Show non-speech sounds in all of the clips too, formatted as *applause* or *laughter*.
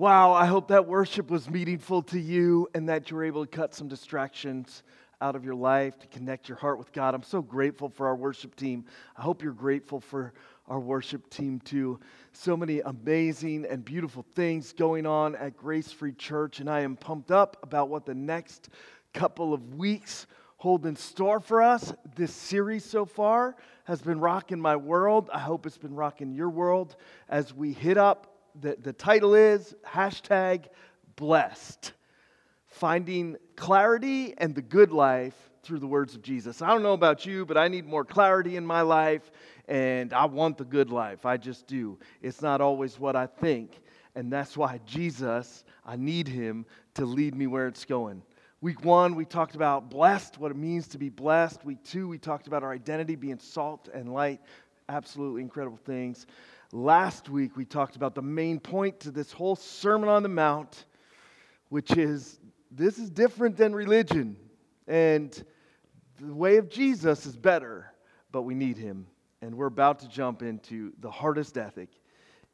Wow, I hope that worship was meaningful to you and that you were able to cut some distractions out of your life to connect your heart with God. I'm so grateful for our worship team. I hope you're grateful for our worship team too. So many amazing and beautiful things going on at Grace Free Church, and I am pumped up about what the next couple of weeks hold in store for us. This series so far has been rocking my world. I hope it's been rocking your world as we hit up the, the title is hashtag blessed finding clarity and the good life through the words of Jesus. I don't know about you, but I need more clarity in my life, and I want the good life. I just do. It's not always what I think, and that's why Jesus, I need him to lead me where it's going. Week one, we talked about blessed, what it means to be blessed. Week two, we talked about our identity being salt and light. Absolutely incredible things. Last week, we talked about the main point to this whole Sermon on the Mount, which is this is different than religion. And the way of Jesus is better, but we need him. And we're about to jump into the hardest ethic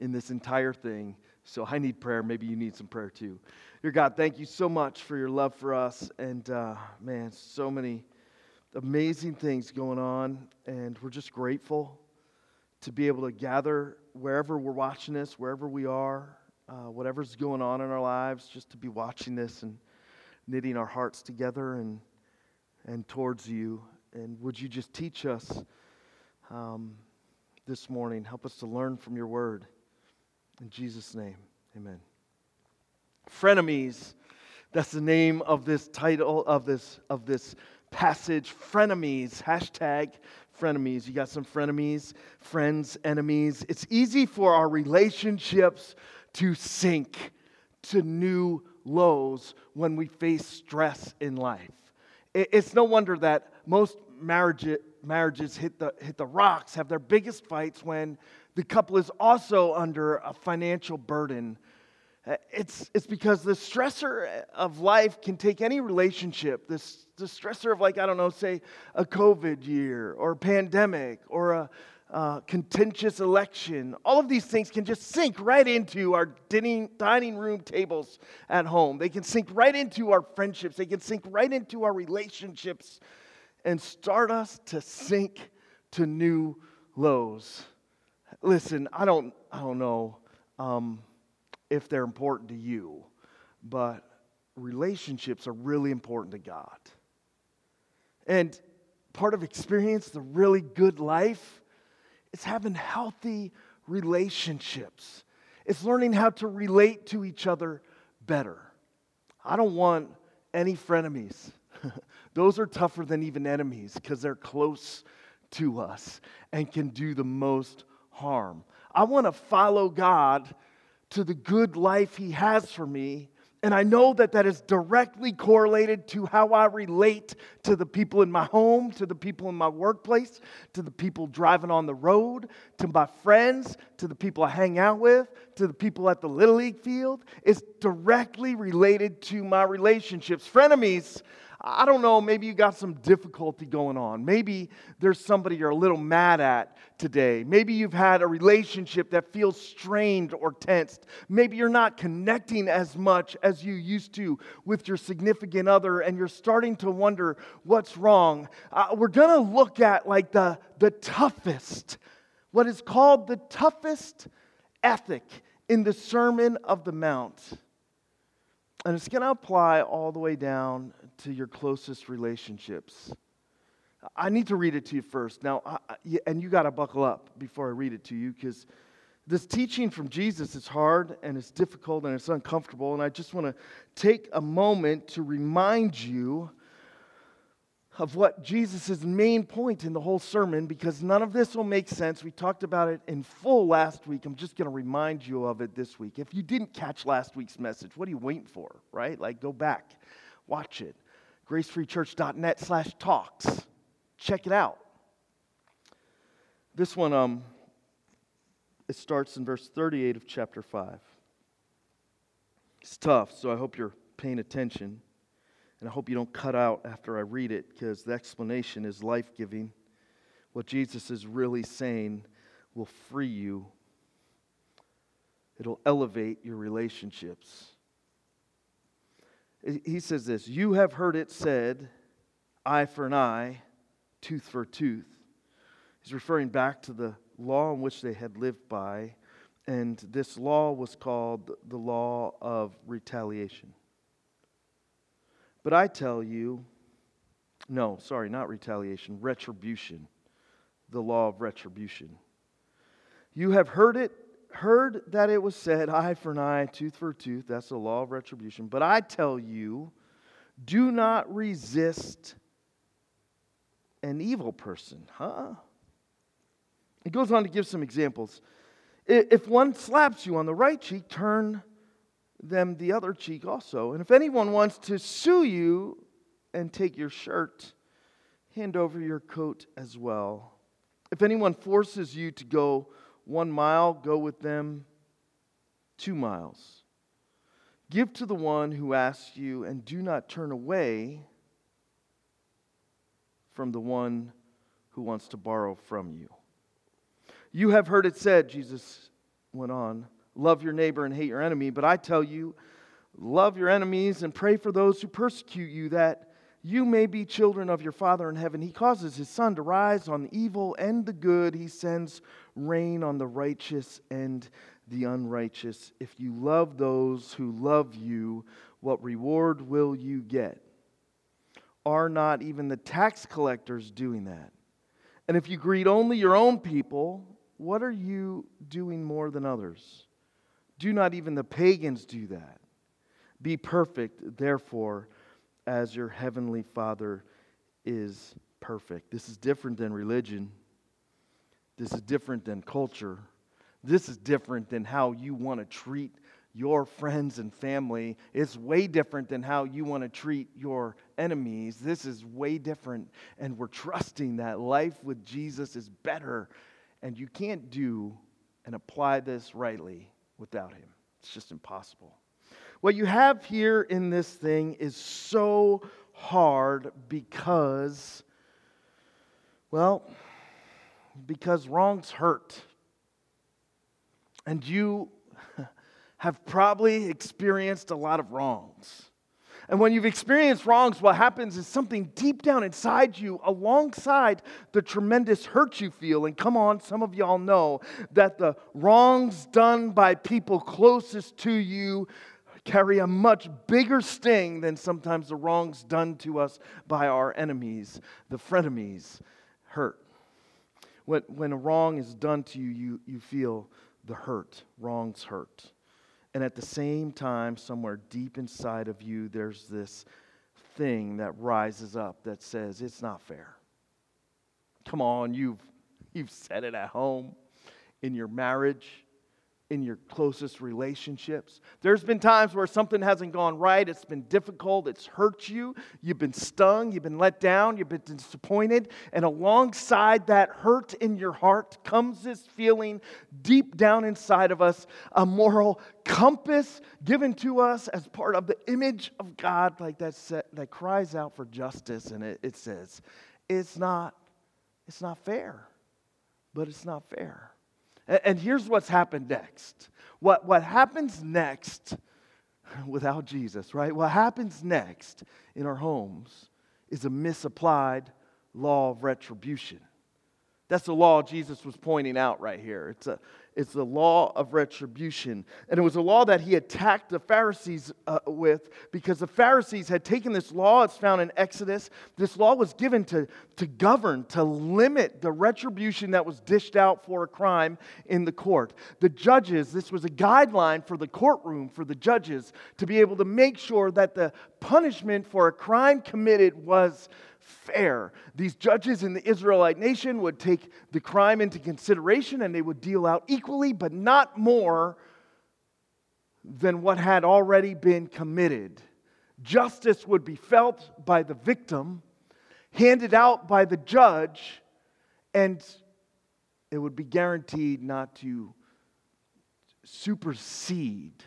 in this entire thing. So I need prayer. Maybe you need some prayer too. Dear God, thank you so much for your love for us. And uh, man, so many amazing things going on. And we're just grateful to be able to gather wherever we're watching this, wherever we are, uh, whatever's going on in our lives, just to be watching this and knitting our hearts together and, and towards you. And would you just teach us um, this morning? Help us to learn from your word. In Jesus' name, amen. Frenemies. That's the name of this title of this of this passage. Frenemies. Hashtag frenemies. You got some frenemies, friends, enemies. It's easy for our relationships to sink to new lows when we face stress in life. It's no wonder that most marriages, marriages hit, the, hit the rocks, have their biggest fights when the couple is also under a financial burden. It's, it's because the stressor of life can take any relationship, this the stressor of, like, I don't know, say a COVID year or a pandemic or a uh, contentious election, all of these things can just sink right into our dining, dining room tables at home. They can sink right into our friendships. They can sink right into our relationships and start us to sink to new lows. Listen, I don't, I don't know um, if they're important to you, but relationships are really important to God. And part of experience the really good life is having healthy relationships. It's learning how to relate to each other better. I don't want any frenemies. *laughs* Those are tougher than even enemies because they're close to us and can do the most harm. I want to follow God to the good life He has for me and I know that that is directly correlated to how I relate to the people in my home, to the people in my workplace, to the people driving on the road, to my friends, to the people I hang out with, to the people at the Little League field. It's directly related to my relationships. Frenemies I don't know, maybe you got some difficulty going on. Maybe there's somebody you're a little mad at today. Maybe you've had a relationship that feels strained or tensed. Maybe you're not connecting as much as you used to with your significant other and you're starting to wonder what's wrong. Uh, we're going to look at like the, the toughest, what is called the toughest ethic in the Sermon of the Mount. And it's going to apply all the way down to your closest relationships. I need to read it to you first. Now, I, and you got to buckle up before I read it to you because this teaching from Jesus is hard and it's difficult and it's uncomfortable. And I just want to take a moment to remind you of what Jesus' main point in the whole sermon because none of this will make sense. We talked about it in full last week. I'm just going to remind you of it this week. If you didn't catch last week's message, what are you waiting for, right? Like, go back, watch it gracefreechurch.net slash talks. Check it out. This one, um, it starts in verse 38 of chapter 5. It's tough, so I hope you're paying attention. And I hope you don't cut out after I read it because the explanation is life giving. What Jesus is really saying will free you. it'll elevate your relationships. He says this You have heard it said, eye for an eye, tooth for a tooth. He's referring back to the law in which they had lived by, and this law was called the law of retaliation. But I tell you, no, sorry, not retaliation, retribution. The law of retribution. You have heard it, heard that it was said, eye for an eye, tooth for a tooth. That's the law of retribution. But I tell you, do not resist an evil person. Huh? He goes on to give some examples. If one slaps you on the right cheek, turn them the other cheek also. And if anyone wants to sue you and take your shirt, hand over your coat as well. If anyone forces you to go one mile, go with them two miles. Give to the one who asks you, and do not turn away from the one who wants to borrow from you. You have heard it said, Jesus went on, love your neighbor and hate your enemy. But I tell you, love your enemies and pray for those who persecute you, that you may be children of your Father in heaven. He causes his sun to rise on the evil and the good, he sends rain on the righteous and the unrighteous. If you love those who love you, what reward will you get? Are not even the tax collectors doing that? And if you greet only your own people, what are you doing more than others? Do not even the pagans do that. Be perfect, therefore, as your heavenly Father is perfect. This is different than religion. This is different than culture. This is different than how you want to treat your friends and family. It's way different than how you want to treat your enemies. This is way different. And we're trusting that life with Jesus is better. And you can't do and apply this rightly without Him. It's just impossible. What you have here in this thing is so hard because, well, because wrongs hurt. And you *laughs* have probably experienced a lot of wrongs. And when you've experienced wrongs, what happens is something deep down inside you, alongside the tremendous hurt you feel. And come on, some of y'all know that the wrongs done by people closest to you carry a much bigger sting than sometimes the wrongs done to us by our enemies. The frenemies hurt. When, when a wrong is done to you, you, you feel the hurt. Wrongs hurt. And at the same time, somewhere deep inside of you, there's this thing that rises up that says, It's not fair. Come on, you've, you've said it at home, in your marriage, in your closest relationships. There's been times where something hasn't gone right, it's been difficult, it's hurt you, you've been stung, you've been let down, you've been disappointed, and alongside that hurt in your heart comes this feeling deep down inside of us, a moral compass given to us as part of the image of God, like that, set, that cries out for justice, and it, it says, it's not, it's not fair, but it's not fair. And here's what's happened next. What, what happens next *laughs* without Jesus, right? What happens next in our homes is a misapplied law of retribution. That's the law Jesus was pointing out right here. It's a, it's the law of retribution. And it was a law that he attacked the Pharisees uh, with because the Pharisees had taken this law, it's found in Exodus. This law was given to, to govern, to limit the retribution that was dished out for a crime in the court. The judges, this was a guideline for the courtroom, for the judges, to be able to make sure that the punishment for a crime committed was fair. These judges in the Israelite nation would take the crime into consideration and they would deal out equally, but not more than what had already been committed. Justice would be felt by the victim, handed out by the judge, and it would be guaranteed not to supersede.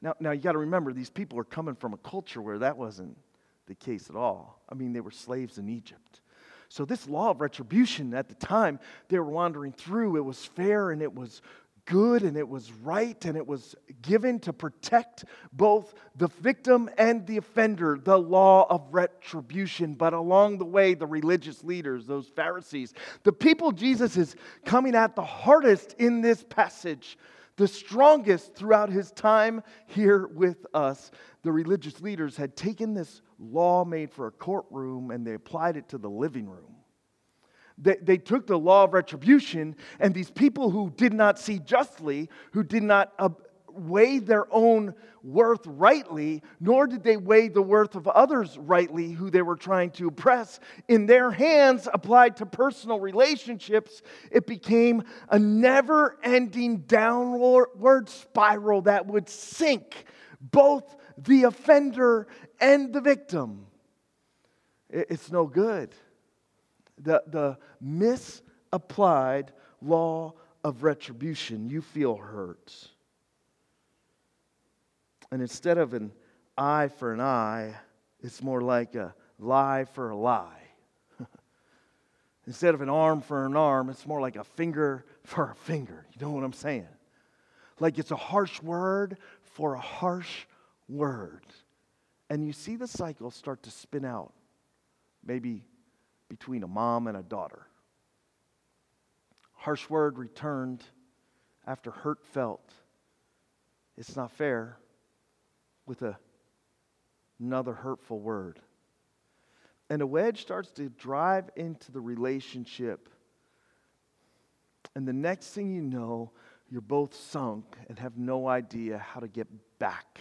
Now, now you got to remember, these people are coming from a culture where that wasn't the case at all. I mean, they were slaves in Egypt. So, this law of retribution at the time they were wandering through, it was fair and it was good and it was right and it was given to protect both the victim and the offender, the law of retribution. But along the way, the religious leaders, those Pharisees, the people Jesus is coming at the hardest in this passage, the strongest throughout his time here with us, the religious leaders had taken this law made for a courtroom and they applied it to the living room. They, they took the law of retribution, and these people who did not see justly, who did not weigh their own worth rightly, nor did they weigh the worth of others rightly who they were trying to oppress, in their hands applied to personal relationships, it became a never ending downward spiral that would sink both the offender and the victim. It's no good the, the misapplied law of retribution. You feel hurt. And instead of an eye for an eye, it's more like a lie for a lie. *laughs* instead of an arm for an arm, it's more like a finger for a finger. You know what I'm saying? Like it's a harsh word for a harsh word. And you see the cycle start to spin out. Maybe between a mom and a daughter. Harsh word returned after hurt felt. It's not fair with a, another hurtful word. And a wedge starts to drive into the relationship. And the next thing you know, you're both sunk and have no idea how to get back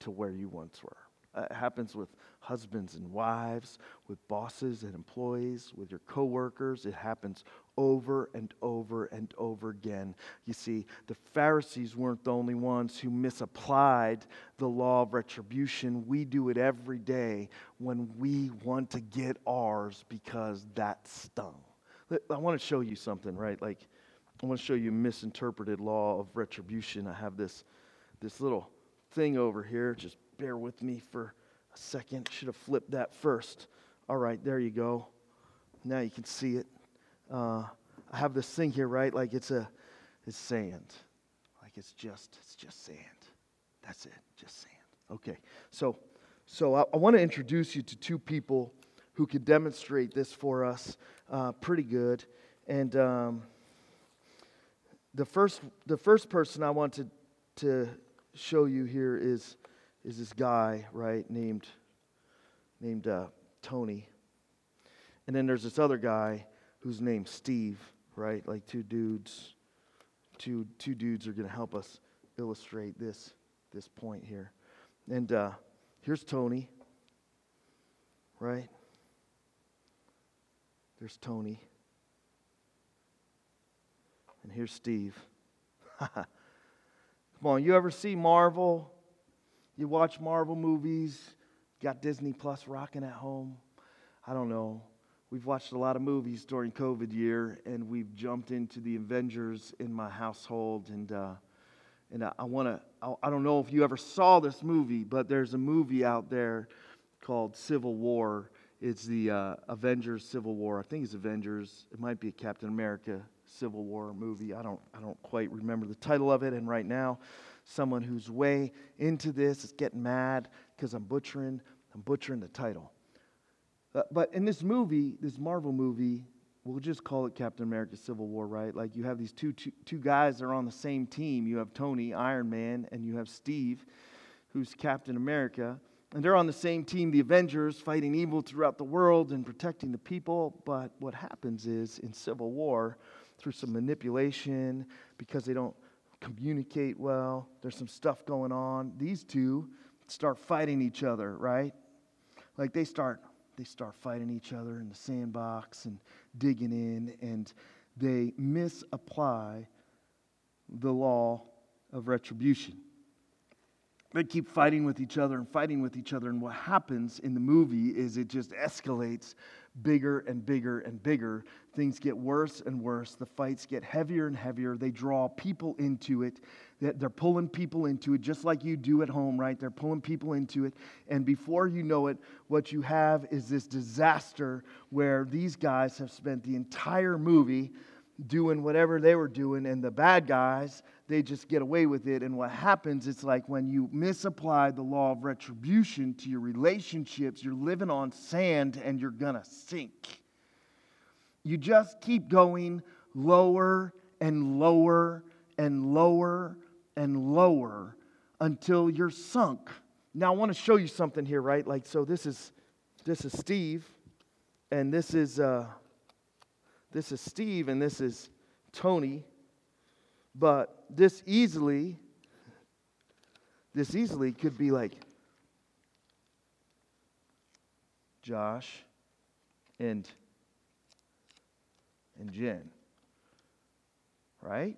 to where you once were. Uh, it happens with husbands and wives, with bosses and employees, with your coworkers. It happens over and over and over again. You see, the Pharisees weren't the only ones who misapplied the law of retribution. We do it every day when we want to get ours because that stung. I want to show you something, right? Like, I want to show you misinterpreted law of retribution. I have this, this little thing over here. Just bear with me for a second. Should have flipped that first. All right, there you go. Now you can see it. Uh, I have this thing here, right? Like it's a, it's sand. Like it's just, it's just sand. That's it, just sand. Okay, so, so I, I want to introduce you to two people who could demonstrate this for us uh, pretty good. And um, the first, the first person I want to, to show you here is is this guy, right, named, named uh, Tony. And then there's this other guy who's named Steve, right? Like two dudes. Two, two dudes are going to help us illustrate this, this point here. And uh, here's Tony, right? There's Tony. And here's Steve. *laughs* Come on, you ever see Marvel you watch Marvel movies, got Disney Plus rocking at home. I don't know. We've watched a lot of movies during COVID year, and we've jumped into the Avengers in my household. And uh, and I, I want to. I, I don't know if you ever saw this movie, but there's a movie out there called Civil War. It's the uh, Avengers Civil War. I think it's Avengers. It might be a Captain America Civil War movie. I don't. I don't quite remember the title of it. And right now, someone who's way into this is getting mad because I'm butchering, I'm butchering the title. Uh, but in this movie, this Marvel movie, we'll just call it Captain America Civil War, right? Like you have these two, two, two guys that are on the same team. You have Tony, Iron Man, and you have Steve, who's Captain America. And they're on the same team, the Avengers, fighting evil throughout the world and protecting the people. But what happens is in Civil War, through some manipulation, because they don't communicate well. There's some stuff going on. These two start fighting each other, right? Like they start they start fighting each other in the sandbox and digging in and they misapply the law of retribution. They keep fighting with each other and fighting with each other and what happens in the movie is it just escalates bigger and bigger and bigger. Things get worse and worse. The fights get heavier and heavier. They draw people into it. They're pulling people into it, just like you do at home, right? They're pulling people into it. And before you know it, what you have is this disaster where these guys have spent the entire movie doing whatever they were doing, and the bad guys, they just get away with it. And what happens, it's like when you misapply the law of retribution to your relationships, you're living on sand and you're gonna sink. You just keep going lower and lower and lower and lower until you're sunk. Now I want to show you something here, right? Like so this is this is Steve and this is uh this is Steve and this is Tony. But this easily this easily could be like Josh and and Jen. Right?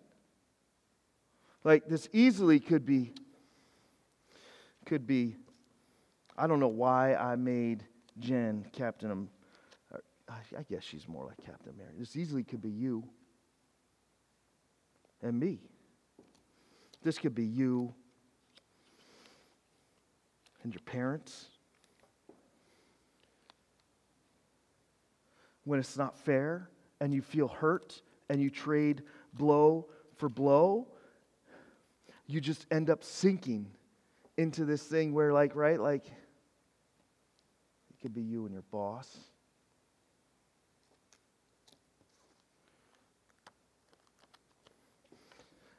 Like this easily could be could be I don't know why I made Jen Captain I guess she's more like Captain Mary. This easily could be you and me. This could be you and your parents. When it's not fair and you feel hurt and you trade blow for blow, you just end up sinking into this thing where, like, right, like, it could be you and your boss.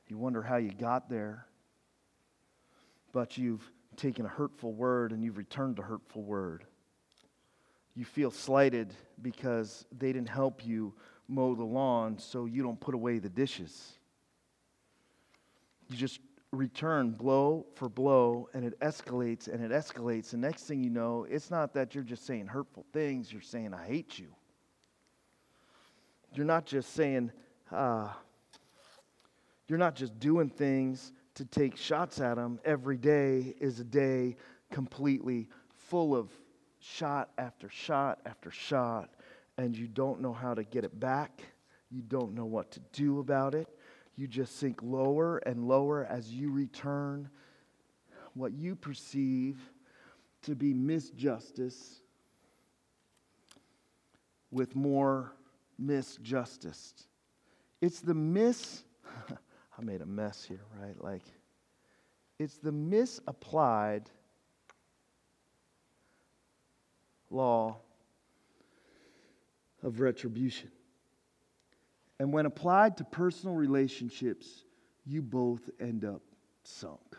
You wonder how you got there, but you've taken a hurtful word and you've returned a hurtful word. You feel slighted because they didn't help you mow the lawn, so you don't put away the dishes. You just return blow for blow, and it escalates and it escalates. The next thing you know, it's not that you're just saying hurtful things, you're saying, I hate you. You're not just saying, uh, you're not just doing things to take shots at them. Every day is a day completely full of shot after shot after shot, and you don't know how to get it back. You don't know what to do about it. You just sink lower and lower as you return what you perceive to be misjustice with more misjustice. It's the mis *laughs* I made a mess here, right? Like, it's the misapplied law of retribution. And when applied to personal relationships, you both end up sunk.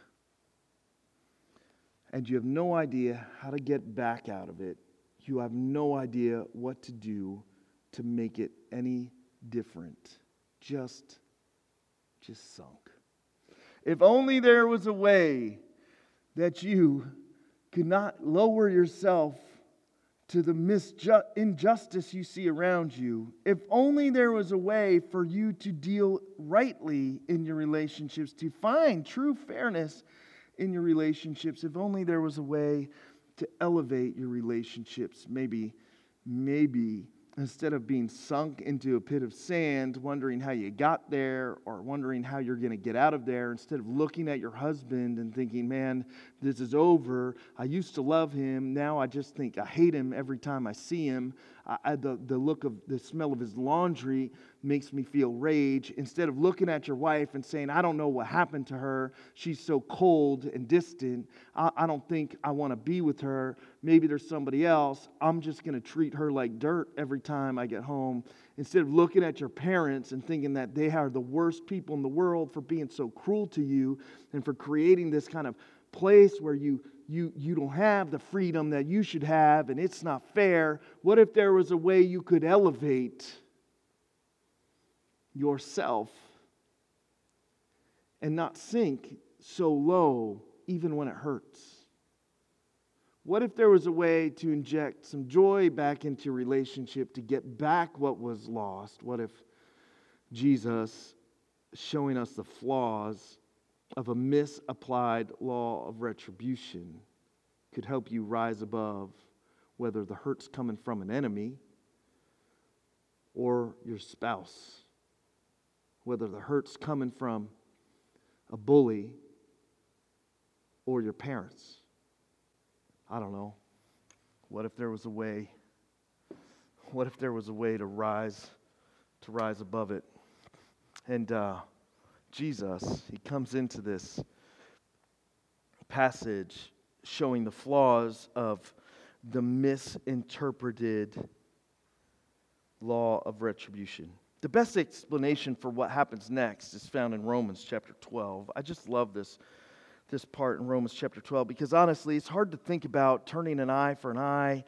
And you have no idea how to get back out of it. You have no idea what to do to make it any different. Just just sunk. If only there was a way that you could not lower yourself to the misju- injustice you see around you. If only there was a way for you to deal rightly in your relationships, to find true fairness in your relationships. If only there was a way to elevate your relationships. Maybe, maybe instead of being sunk into a pit of sand, wondering how you got there or wondering how you're going to get out of there, instead of looking at your husband and thinking, man, this is over. I used to love him. Now I just think I hate him every time I see him. I, the, the look of the smell of his laundry makes me feel rage. Instead of looking at your wife and saying, I don't know what happened to her, she's so cold and distant, I, I don't think I want to be with her. Maybe there's somebody else. I'm just going to treat her like dirt every time I get home. Instead of looking at your parents and thinking that they are the worst people in the world for being so cruel to you and for creating this kind of place where you you, you don't have the freedom that you should have and it's not fair. What if there was a way you could elevate yourself and not sink so low even when it hurts? What if there was a way to inject some joy back into your relationship to get back what was lost? What if Jesus showing us the flaws of a misapplied law of retribution could help you rise above whether the hurt's coming from an enemy or your spouse, whether the hurt's coming from a bully or your parents. I don't know. What if there was a way? What if there was a way to rise to rise above it? And uh, Jesus, he comes into this passage showing the flaws of the misinterpreted law of retribution. The best explanation for what happens next is found in Romans chapter 12. I just love this, this part in Romans chapter 12 because honestly, it's hard to think about turning an eye for an eye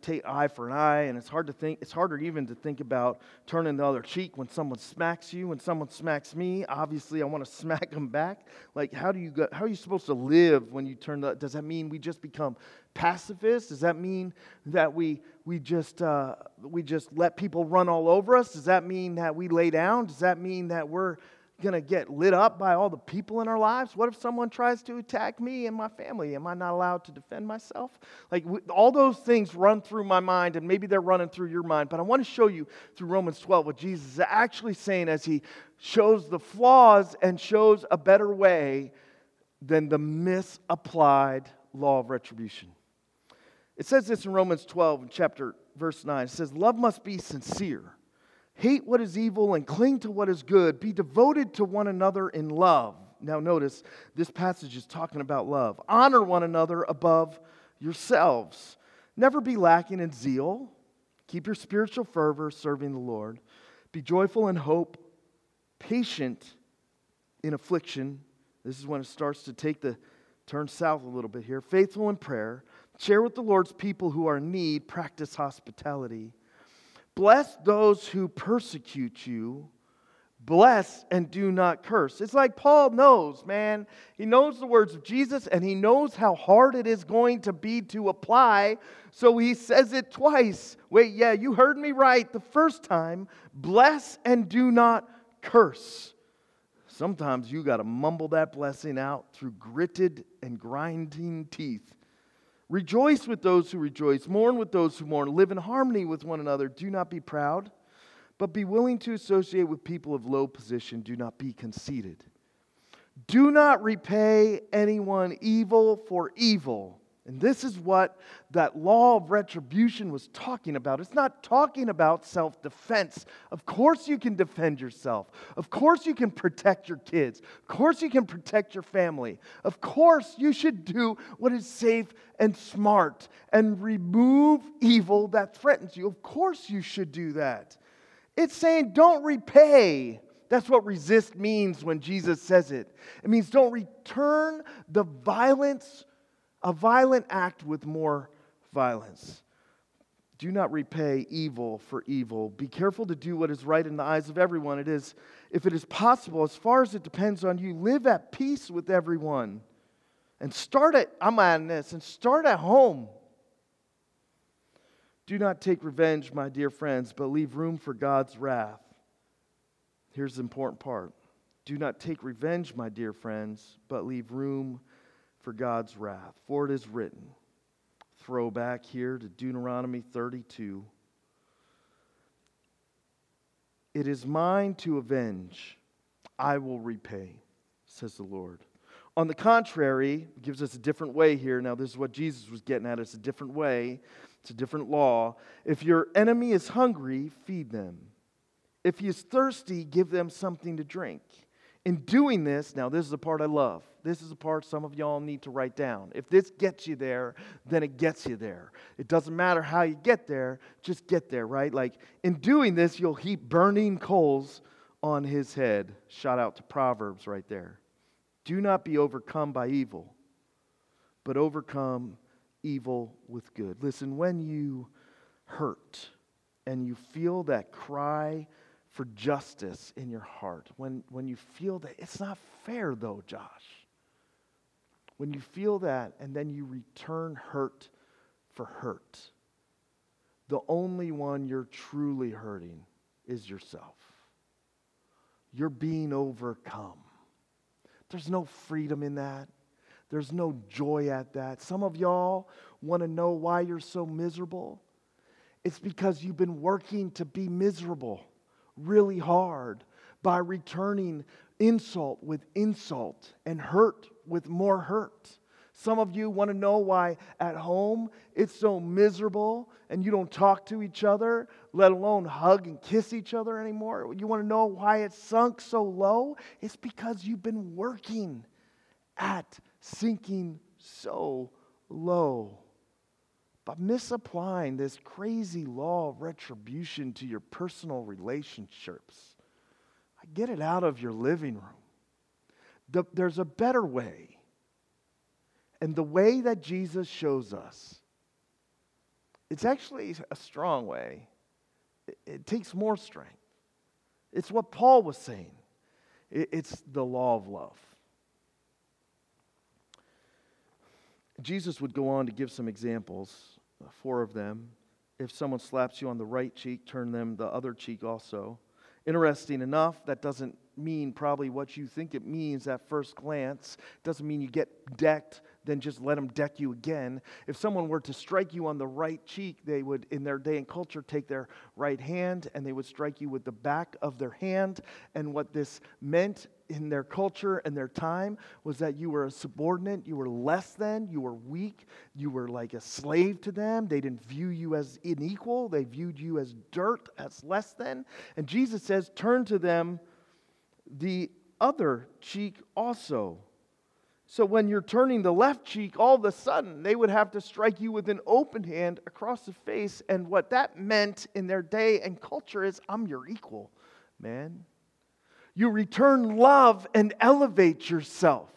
take eye for an eye, and it's hard to think. It's harder even to think about turning the other cheek when someone smacks you. When someone smacks me, obviously I want to *laughs* smack them back. Like, how do you go, how are you supposed to live when you turn the? Does that mean we just become pacifists? Does that mean that we we just uh, we just let people run all over us? Does that mean that we lay down? Does that mean that we're going to get lit up by all the people in our lives? What if someone tries to attack me and my family? Am I not allowed to defend myself? Like all those things run through my mind, and maybe they're running through your mind. But I want to show you through Romans 12 what Jesus is actually saying as he shows the flaws and shows a better way than the misapplied law of retribution. It says this in Romans 12, chapter verse 9. It says, Love must be sincere. Hate what is evil and cling to what is good. Be devoted to one another in love. Now, notice this passage is talking about love. Honor one another above yourselves. Never be lacking in zeal. Keep your spiritual fervor serving the Lord. Be joyful in hope, patient in affliction. This is when it starts to take the turn south a little bit here. Faithful in prayer. Share with the Lord's people who are in need. Practice hospitality. Bless those who persecute you. Bless and do not curse. It's like Paul knows, man. He knows the words of Jesus and he knows how hard it is going to be to apply. So he says it twice. Wait, yeah, you heard me right the first time. Bless and do not curse. Sometimes you got to mumble that blessing out through gritted and grinding teeth. Rejoice with those who rejoice, mourn with those who mourn, live in harmony with one another. Do not be proud, but be willing to associate with people of low position. Do not be conceited. Do not repay anyone evil for evil and this is what that law of retribution was talking about. It's not talking about self defense. Of course, you can defend yourself. Of course, you can protect your kids. Of course, you can protect your family. Of course, you should do what is safe and smart and remove evil that threatens you. Of course, you should do that. It's saying don't repay. That's what resist means when Jesus says it. It means don't return the violence a violent act with more violence. Do not repay evil for evil. Be careful to do what is right in the eyes of everyone. It is, if it is possible, as far as it depends on you, live at peace with everyone. And start at, I'm adding this, and start at home. Do not take revenge, my dear friends, but leave room for God's wrath. Here's the important part. Do not take revenge, my dear friends, but leave room for God's wrath. For it is written, throw back here to Deuteronomy 32 It is mine to avenge, I will repay, says the Lord. On the contrary, gives us a different way here. Now, this is what Jesus was getting at. It's a different way, it's a different law. If your enemy is hungry, feed them. If he is thirsty, give them something to drink. In doing this, now this is the part I love. This is the part some of y'all need to write down. If this gets you there, then it gets you there. It doesn't matter how you get there, just get there, right? Like in doing this, you'll heap burning coals on his head. Shout out to Proverbs right there. Do not be overcome by evil, but overcome evil with good. Listen, when you hurt and you feel that cry, for justice in your heart, when, when you feel that it's not fair, though, Josh, when you feel that and then you return hurt for hurt, the only one you're truly hurting is yourself. You're being overcome. There's no freedom in that. There's no joy at that. Some of y'all want to know why you're so miserable. It's because you've been working to be miserable really hard by returning insult with insult and hurt with more hurt. Some of you want to know why at home it's so miserable and you don't talk to each other, let alone hug and kiss each other anymore. You want to know why it's sunk so low? It's because you've been working at sinking so low. By misapplying this crazy law of retribution to your personal relationships, I get it out of your living room. The, there's a better way. And the way that Jesus shows us, it's actually a strong way. It, it takes more strength. It's what Paul was saying. It, it's the law of love. Jesus would go on to give some examples, four of them. If someone slaps you on the right cheek, turn them the other cheek also. Interesting enough, that doesn't mean probably what you think it means at first glance. Doesn't mean you get decked, then just let them deck you again. If someone were to strike you on the right cheek, they would, in their day and culture, take their right hand and they would strike you with the back of their hand. And what this meant in their culture and their time was that you were a subordinate, you were less than, you were weak, you were like a slave to them. They didn't view you as unequal, they viewed you as dirt, as less than. And Jesus says, Turn to them the other cheek also. So when you're turning the left cheek, all of a sudden they would have to strike you with an open hand across the face. And what that meant in their day and culture is, I'm your equal, man. You return love and elevate yourself.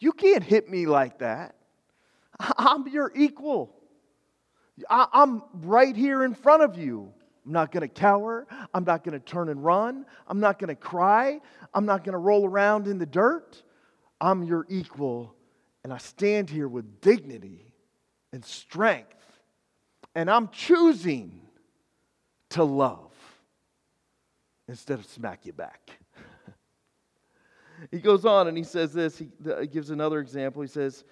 You can't hit me like that. *laughs* I'm your equal. I'm right here in front of you. I'm not going to cower. I'm not going to turn and run. I'm not going to cry. I'm not going to roll around in the dirt. I'm your equal, and I stand here with dignity and strength. And I'm choosing to love instead of smack you back. *laughs* he goes on and he says this. He gives another example. He says,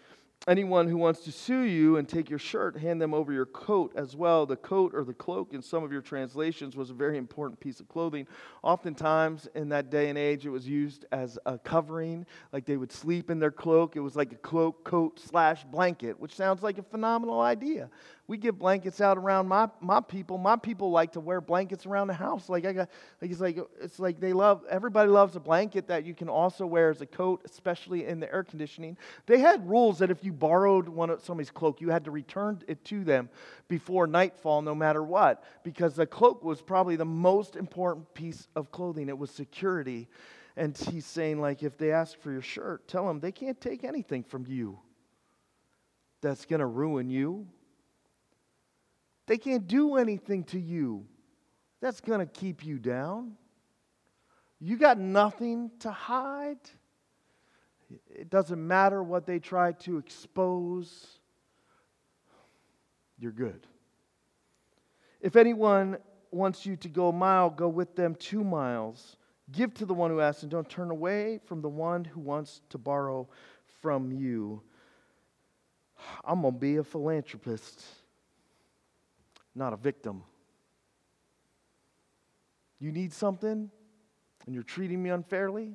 Anyone who wants to sue you and take your shirt, hand them over your coat as well. The coat or the cloak in some of your translations was a very important piece of clothing. Oftentimes in that day and age, it was used as a covering, like they would sleep in their cloak. It was like a cloak, coat, slash blanket, which sounds like a phenomenal idea we give blankets out around my, my people. My people like to wear blankets around the house. Like I got, like it's like it's like they love. Everybody loves a blanket that you can also wear as a coat, especially in the air conditioning. They had rules that if you borrowed one of somebody's cloak, you had to return it to them before nightfall, no matter what, because the cloak was probably the most important piece of clothing. It was security. And he's saying, like, if they ask for your shirt, tell them they can't take anything from you that's going to ruin you they can't do anything to you that's going to keep you down. You got nothing to hide. It doesn't matter what they try to expose, you're good. If anyone wants you to go a mile, go with them two miles. Give to the one who asks, and don't turn away from the one who wants to borrow from you. I'm going to be a philanthropist not a victim. You need something and you're treating me unfairly,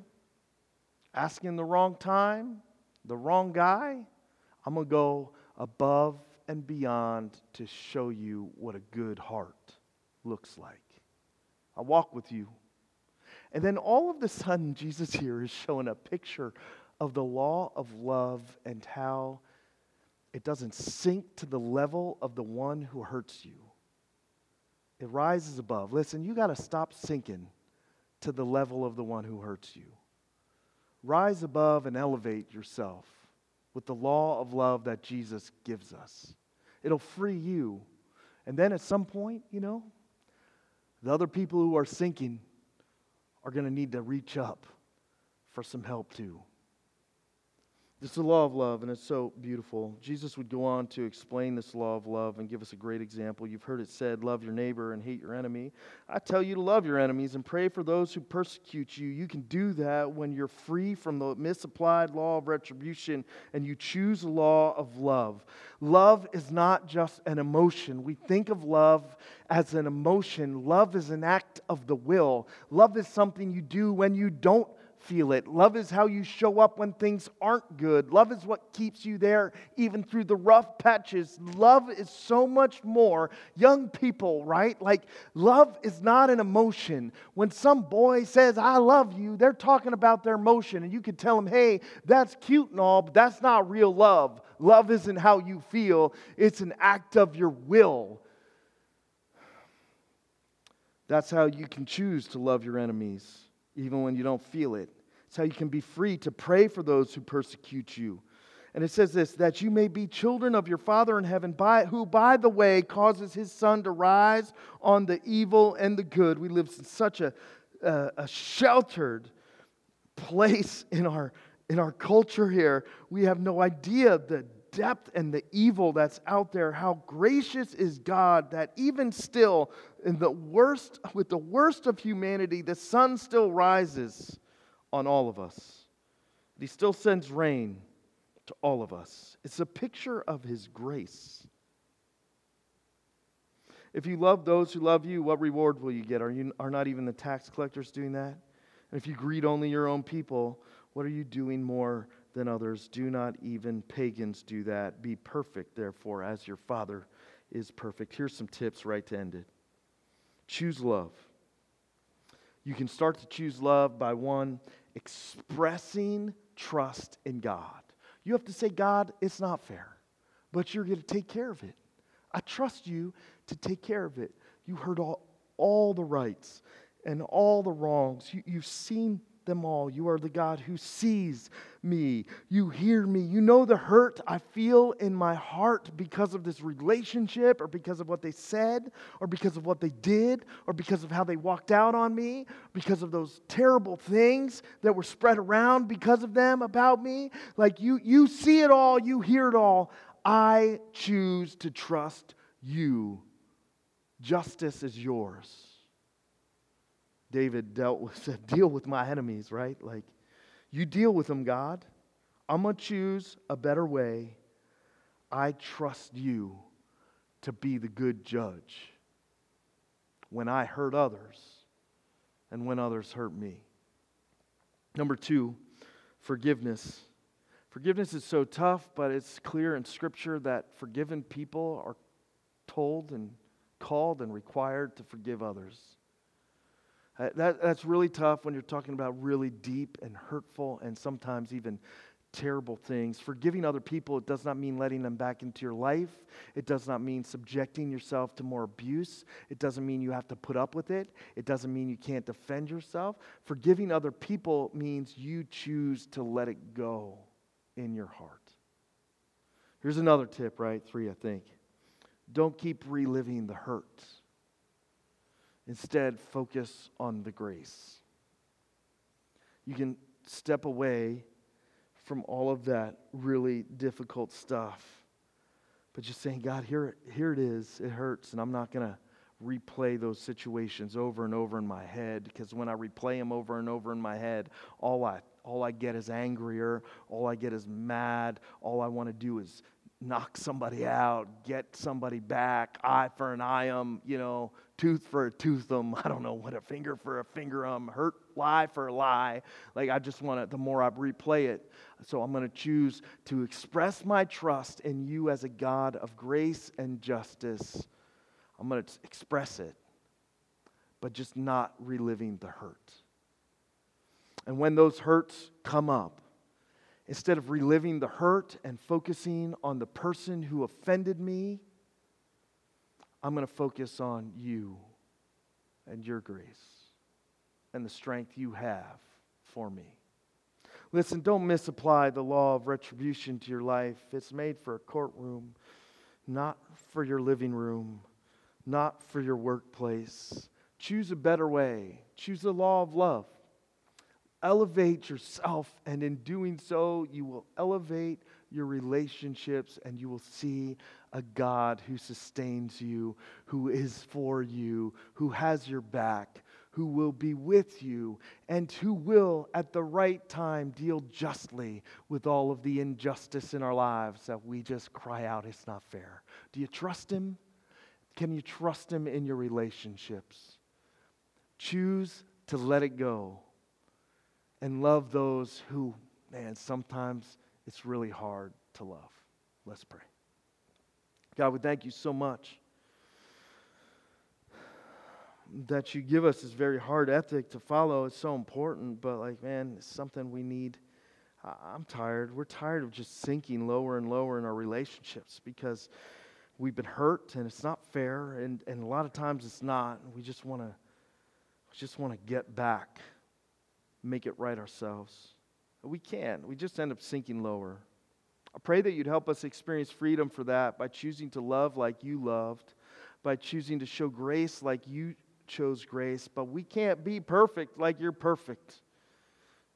asking the wrong time, the wrong guy, I'm going to go above and beyond to show you what a good heart looks like. I walk with you. And then all of a sudden, *laughs* Jesus here is showing a picture of the law of love and how it doesn't sink to the level of the one who hurts you. It rises above. Listen, you got to stop sinking to the level of the one who hurts you. Rise above and elevate yourself with the law of love that Jesus gives us. It'll free you. And then at some point, you know, the other people who are sinking are going to need to reach up for some help too. It's the law of love, and it's so beautiful. Jesus would go on to explain this law of love and give us a great example. You've heard it said, Love your neighbor and hate your enemy. I tell you to love your enemies and pray for those who persecute you. You can do that when you're free from the misapplied law of retribution and you choose law of love. Love is not just an emotion. We think of love as an emotion, love is an act of the will. Love is something you do when you don't feel it. Love is how you show up when things aren't good. Love is what keeps you there even through the rough patches. Love is so much more. Young people, right? Like, love is not an emotion. When some boy says, I love you, they're talking about their emotion. And you can tell them, hey, that's cute and all, but that's not real love. Love isn't how you feel, it's an act of your will. That's how you can choose to love your enemies, even when you don't feel it. It's how you can be free to pray for those who persecute you. And it says this that you may be children of your Father in heaven, by, who, by the way, causes his sun to rise on the evil and the good. We live in such a, a, a sheltered place in our, in our culture here. We have no idea the depth and the evil that's out there. How gracious is God that even still, in the worst, with the worst of humanity, the sun still rises on all of us. He still sends rain to all of us. It's a picture of His grace. If you love those who love you, what reward will you get? Are, you, are not even the tax collectors doing that? And if you greet only your own people, what are you doing more than others? Do not even pagans do that. Be perfect, therefore, as your Father is perfect. Here's some tips right to end it choose love. You can start to choose love by one, expressing trust in God. You have to say, God, it's not fair, but you're going to take care of it. I trust you to take care of it. You heard all, all the rights and all the wrongs. You, you've seen them all. You are the God who sees me. You hear me. You know the hurt I feel in my heart because of this relationship, or because of what they said, or because of what they did, or because of how they walked out on me, because of those terrible things that were spread around because of them about me. Like you, you see it all, you hear it all. I choose to trust you. Justice is yours. David dealt with, *laughs* said, deal with my enemies, right? Like, you deal with them, God. I'm going to choose a better way. I trust you to be the good judge when I hurt others and when others hurt me. Number two, forgiveness. Forgiveness is so tough, but it's clear in Scripture that forgiven people are told and called and required to forgive others. Uh, that, that's really tough when you're talking about really deep and hurtful and sometimes even terrible things. Forgiving other people, it does not mean letting them back into your life. It does not mean subjecting yourself to more abuse. It doesn't mean you have to put up with it. It doesn't mean you can't defend yourself. Forgiving other people means you choose to let it go in your heart. Here's another tip, right? Three, I think. Don't keep reliving the hurt. Instead, focus on the grace. You can step away from all of that really difficult stuff. But just saying, God, here, here it is. It hurts, and I'm not going to replay those situations over and over in my head because when I replay them over and over in my head, all I all I get is angrier, all I get is mad, all I want to do is knock somebody out, get somebody back, eye for an eye um, you know, tooth for a tooth um, *laughs* I don't know what a finger for a finger um, hurt lie for a lie. Like I just want to, the more I replay it. So I'm going to choose to express my trust in you as a God of grace and justice. I'm going to express it, but just not reliving the hurt. And when those hurts come up, Instead of reliving the hurt and focusing on the person who offended me, I'm going to focus on you and your grace and the strength you have for me. Listen, don't misapply the law of retribution to your life. It's made for a courtroom, not for your living room, not for your workplace. Choose a better way. Choose the law of love elevate yourself, and in doing so, you will elevate your relationships and you will see a God who sustains you, who is for you, who has your back, who will be with you, and who will, at the right time, deal justly with all of the injustice in our lives that we just cry out, it's not fair. Do you trust Him? Can you trust Him in your relationships? Choose to let it go and love those who, man, sometimes it's really hard to love. Let's pray. God, we thank you so much that you give us this very hard ethic to follow. It's so important, but like, man, it's something we need. I'm tired. We're tired of just sinking lower and lower in our relationships because we've been hurt and it's not fair, and, and a lot of times it's not. We just want to we just want to get back, make it right ourselves. We can't. We just end up sinking lower. I pray that you'd help us experience freedom for that by choosing to love like you loved, by choosing to show grace like you chose grace. But we can't be perfect like you're perfect.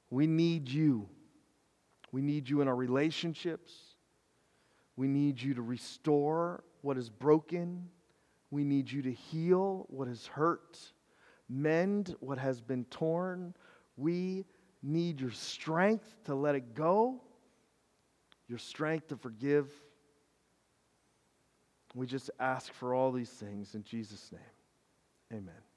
We need you. We need you in our relationships. We need you to restore what is broken. We need you to heal what is hurt, mend what has been torn. We need your strength to let it go, your strength to forgive. We just ask for all these things in Jesus' name. Amen.